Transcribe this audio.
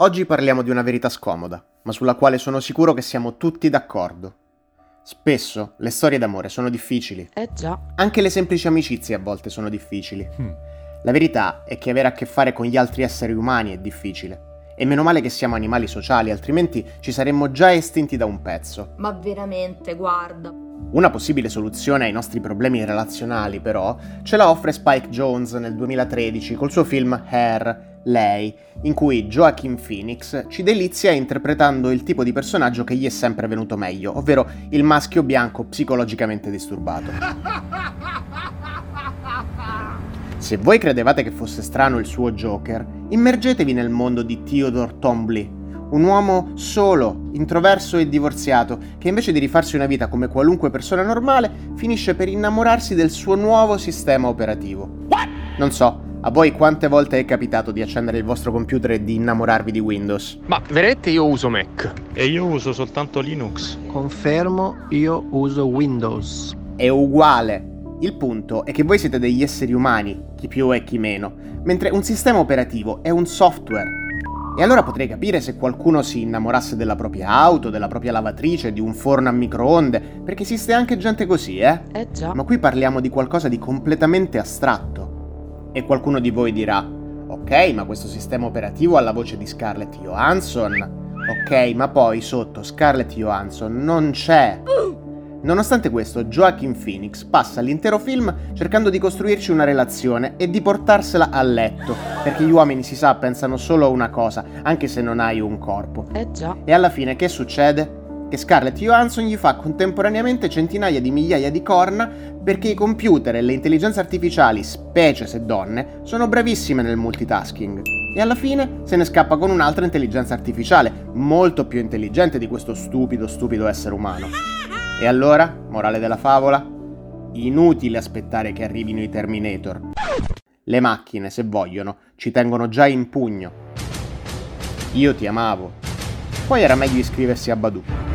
Oggi parliamo di una verità scomoda, ma sulla quale sono sicuro che siamo tutti d'accordo. Spesso le storie d'amore sono difficili. Eh già. Anche le semplici amicizie a volte sono difficili. Mm. La verità è che avere a che fare con gli altri esseri umani è difficile. E meno male che siamo animali sociali, altrimenti ci saremmo già estinti da un pezzo. Ma veramente, guarda. Una possibile soluzione ai nostri problemi relazionali, però, ce la offre Spike Jones nel 2013 col suo film Hair, Lei, in cui Joaquin Phoenix ci delizia interpretando il tipo di personaggio che gli è sempre venuto meglio, ovvero il maschio bianco psicologicamente disturbato. Se voi credevate che fosse strano il suo Joker, immergetevi nel mondo di Theodore Tombly, un uomo solo, introverso e divorziato, che invece di rifarsi una vita come qualunque persona normale, finisce per innamorarsi del suo nuovo sistema operativo. Non so, a voi quante volte è capitato di accendere il vostro computer e di innamorarvi di Windows? Ma veramente io uso Mac. E io uso soltanto Linux. Confermo, io uso Windows. È uguale. Il punto è che voi siete degli esseri umani, chi più e chi meno, mentre un sistema operativo è un software. E allora potrei capire se qualcuno si innamorasse della propria auto, della propria lavatrice, di un forno a microonde, perché esiste anche gente così, eh? Eh già. Ma qui parliamo di qualcosa di completamente astratto. E qualcuno di voi dirà, ok, ma questo sistema operativo ha la voce di Scarlett Johansson. Ok, ma poi sotto Scarlett Johansson non c'è. Nonostante questo, Joaquin Phoenix passa l'intero film cercando di costruirci una relazione e di portarsela a letto, perché gli uomini si sa pensano solo a una cosa, anche se non hai un corpo. Eh già. E alla fine che succede? Che Scarlett Johansson gli fa contemporaneamente centinaia di migliaia di corna perché i computer e le intelligenze artificiali, specie se donne, sono bravissime nel multitasking. E alla fine se ne scappa con un'altra intelligenza artificiale, molto più intelligente di questo stupido, stupido essere umano. E allora, morale della favola? Inutile aspettare che arrivino i Terminator. Le macchine, se vogliono, ci tengono già in pugno. Io ti amavo. Poi era meglio iscriversi a Badoo.